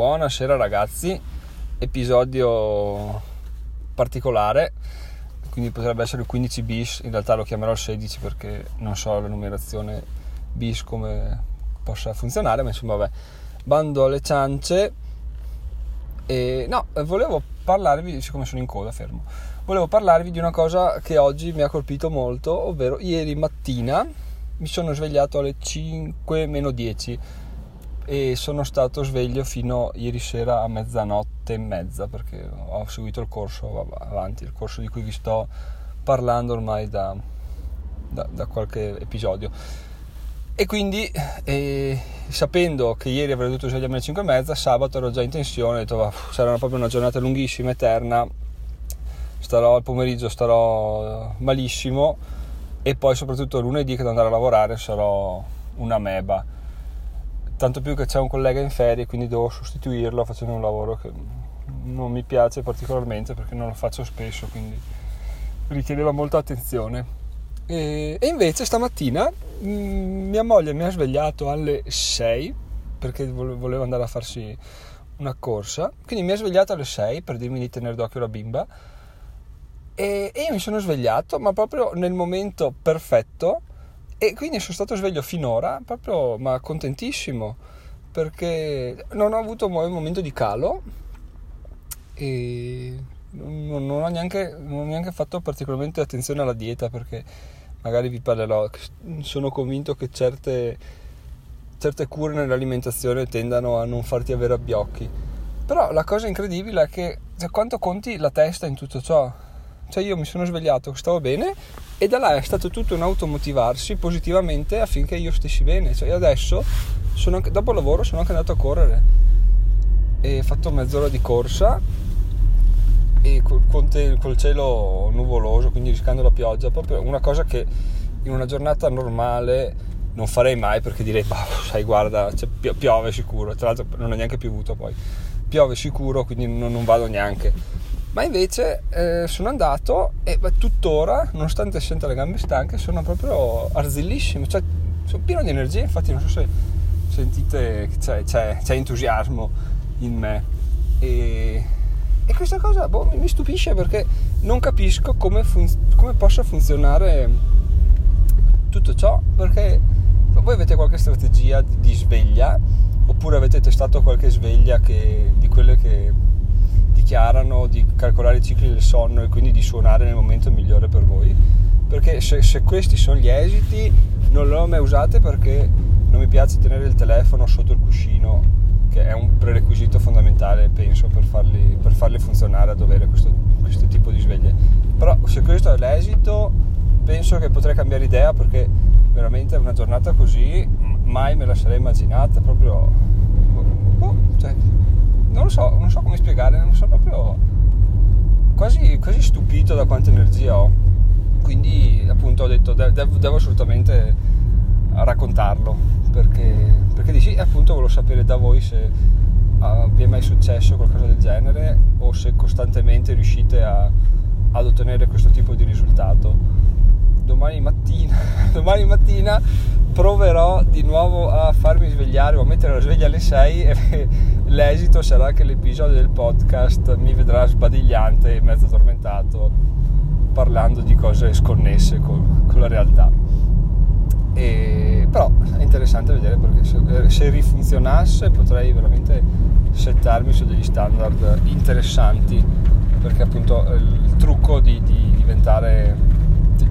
Buonasera ragazzi, episodio particolare, quindi potrebbe essere il 15 bis, in realtà lo chiamerò il 16 perché non so la numerazione bis come possa funzionare, ma insomma vabbè, bando alle ciance e no, volevo parlarvi, siccome sono in coda fermo, volevo parlarvi di una cosa che oggi mi ha colpito molto, ovvero ieri mattina mi sono svegliato alle 5 meno 10 e sono stato sveglio fino ieri sera a mezzanotte e mezza perché ho seguito il corso avanti, il corso di cui vi sto parlando ormai da, da, da qualche episodio. E quindi, eh, sapendo che ieri avrei dovuto svegliarmi alle 5 e mezza, sabato ero già in tensione, ho detto sarà proprio una giornata lunghissima, eterna, starò al pomeriggio, starò malissimo. E poi soprattutto lunedì che devo andare a lavorare sarò una meba tanto più che c'è un collega in ferie quindi devo sostituirlo facendo un lavoro che non mi piace particolarmente perché non lo faccio spesso quindi richiedeva molta attenzione. E, e invece stamattina mm, mia moglie mi ha svegliato alle 6 perché voleva andare a farsi una corsa quindi mi ha svegliato alle 6 per dirmi di tenere d'occhio la bimba. E, e io mi sono svegliato ma proprio nel momento perfetto e quindi sono stato sveglio finora, proprio ma contentissimo, perché non ho avuto un momento di calo e non, non, ho neanche, non ho neanche fatto particolarmente attenzione alla dieta perché magari vi parlerò, sono convinto che certe, certe cure nell'alimentazione tendano a non farti avere abbiocchi. Però la cosa incredibile è che cioè, quanto conti la testa in tutto ciò. Cioè io mi sono svegliato, stavo bene e da là è stato tutto un automotivarsi positivamente affinché io stessi bene. Cioè io adesso, sono, dopo il lavoro, sono anche andato a correre. E ho fatto mezz'ora di corsa e te, col cielo nuvoloso, quindi rischiando la pioggia, proprio una cosa che in una giornata normale non farei mai perché direi, bah, sai, guarda, cioè, piove sicuro, tra l'altro non è neanche piovuto poi, piove sicuro, quindi non, non vado neanche ma invece eh, sono andato e beh, tuttora, nonostante senta le gambe stanche, sono proprio arzillissimo, cioè sono pieno di energia, infatti non so se sentite che c'è, c'è, c'è entusiasmo in me. E, e questa cosa boh, mi, stupisce perché non capisco come, fun- come possa funzionare tutto ciò, perché voi avete qualche strategia di, di sveglia oppure avete testato qualche sveglia che, di quelle che dichiarano di calcolare i cicli del sonno e quindi di suonare nel momento migliore per voi? Perché se, se questi sono gli esiti non le ho mai usate perché non mi piace tenere il telefono sotto il cuscino che è un prerequisito fondamentale penso per farli, per farli funzionare a dovere questo, questo tipo di sveglie. Però se questo è l'esito penso che potrei cambiare idea perché veramente una giornata così mai me la sarei immaginata proprio oh, cioè, non lo so, non so come spiegare, non sono proprio quasi, quasi stupito da quanta energia ho. Quindi appunto ho detto devo, devo assolutamente raccontarlo perché, perché di sì appunto volevo sapere da voi se vi è mai successo qualcosa del genere o se costantemente riuscite a, ad ottenere questo tipo di risultato. Domani mattina, domani mattina proverò di nuovo a farmi svegliare o a mettere la sveglia alle 6 e l'esito sarà che l'episodio del podcast mi vedrà sbadigliante e mezzo addormentato parlando di cose sconnesse con, con la realtà. E, però è interessante vedere perché se, se rifunzionasse potrei veramente settarmi su degli standard interessanti perché appunto il trucco di, di diventare di,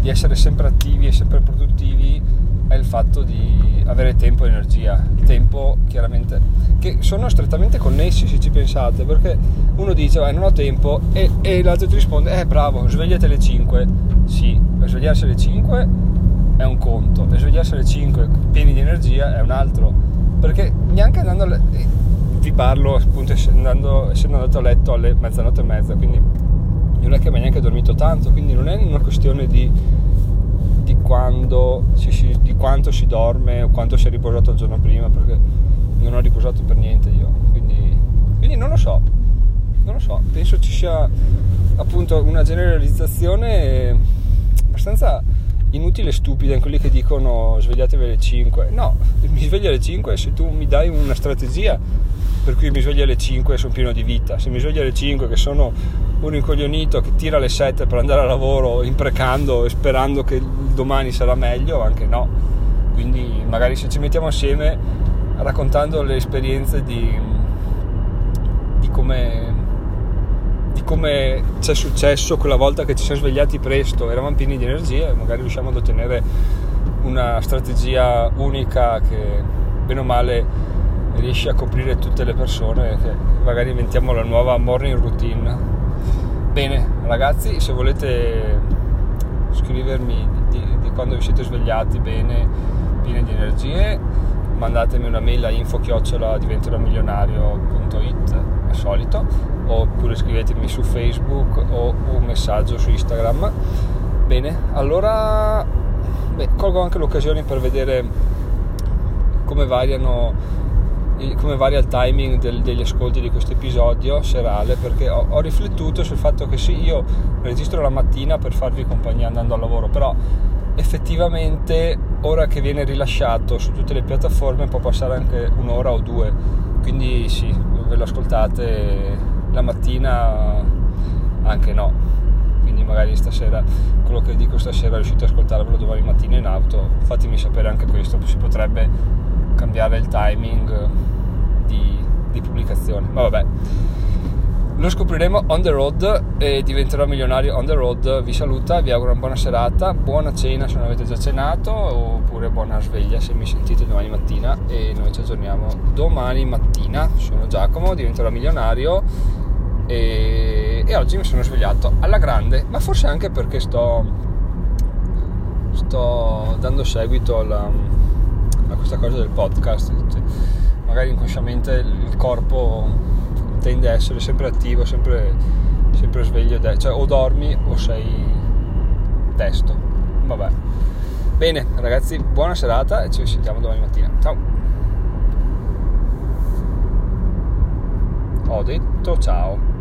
di essere sempre attivi e sempre produttivi è il fatto di avere tempo e energia. Tempo chiaramente, che sono strettamente connessi se ci pensate, perché uno dice eh, non ho tempo e, e l'altro ti risponde eh bravo, svegliate alle 5. Sì, svegliarsi alle 5 è un conto, e svegliarsi alle 5 pieni di energia è un altro, perché neanche andando a eh, vi parlo appunto essendo, andato a letto alle mezzanotte e mezza, quindi non è che mi neanche dormito tanto, quindi non è una questione di di, si, di quanto si dorme o quanto si è riposato il giorno prima, perché non ho riposato per niente io. Quindi, quindi non lo so, non lo so, penso ci sia appunto una generalizzazione abbastanza inutile e stupida in quelli che dicono svegliatevi alle 5. No, mi sveglio alle 5 se tu mi dai una strategia per cui mi sveglio alle 5 e sono pieno di vita. Se mi sveglio alle 5 che sono un incoglionito che tira le 7 per andare al lavoro imprecando e sperando che domani sarà meglio, anche no. Quindi magari se ci mettiamo assieme raccontando le esperienze di, di come di come ci è successo quella volta che ci siamo svegliati presto, eravamo pieni di energia e magari riusciamo ad ottenere una strategia unica che bene o male riesce a coprire tutte le persone che magari inventiamo la nuova morning routine. Bene ragazzi se volete scrivermi di, di quando vi siete svegliati bene pieni di energie mandatemi una mail a info chiocciola diventeromilionario.it al solito oppure scrivetemi su facebook o un messaggio su instagram. Bene allora beh, colgo anche l'occasione per vedere come variano come varia il timing del, degli ascolti di questo episodio serale perché ho, ho, riflettuto sul fatto che sì io registro la mattina per farvi compagnia andando al lavoro però effettivamente ora che viene rilasciato su tutte le piattaforme può passare anche un'ora o due. Quindi sì ve lo ascoltate la mattina anche no. Quindi magari stasera quello che dico stasera riuscite ad ascoltarvelo domani mattina in auto. Fatemi sapere anche questo si potrebbe cambiare il timing di, di pubblicazione. Ma vabbè, lo scopriremo on the road e diventerò milionario on the road. Vi saluta, vi auguro una buona serata, buona cena se non avete già cenato, oppure buona sveglia se mi sentite domani mattina. E noi ci aggiorniamo domani mattina. Sono Giacomo, diventerò milionario. E, e oggi mi sono svegliato alla grande, ma forse anche perché sto, sto dando seguito alla a questa cosa del podcast. Magari inconsciamente il corpo tende a essere sempre attivo, sempre, sempre sveglio, cioè o dormi o sei testo. Vabbè. Bene ragazzi, buona serata e ci sentiamo domani mattina. Ciao. Ho detto ciao.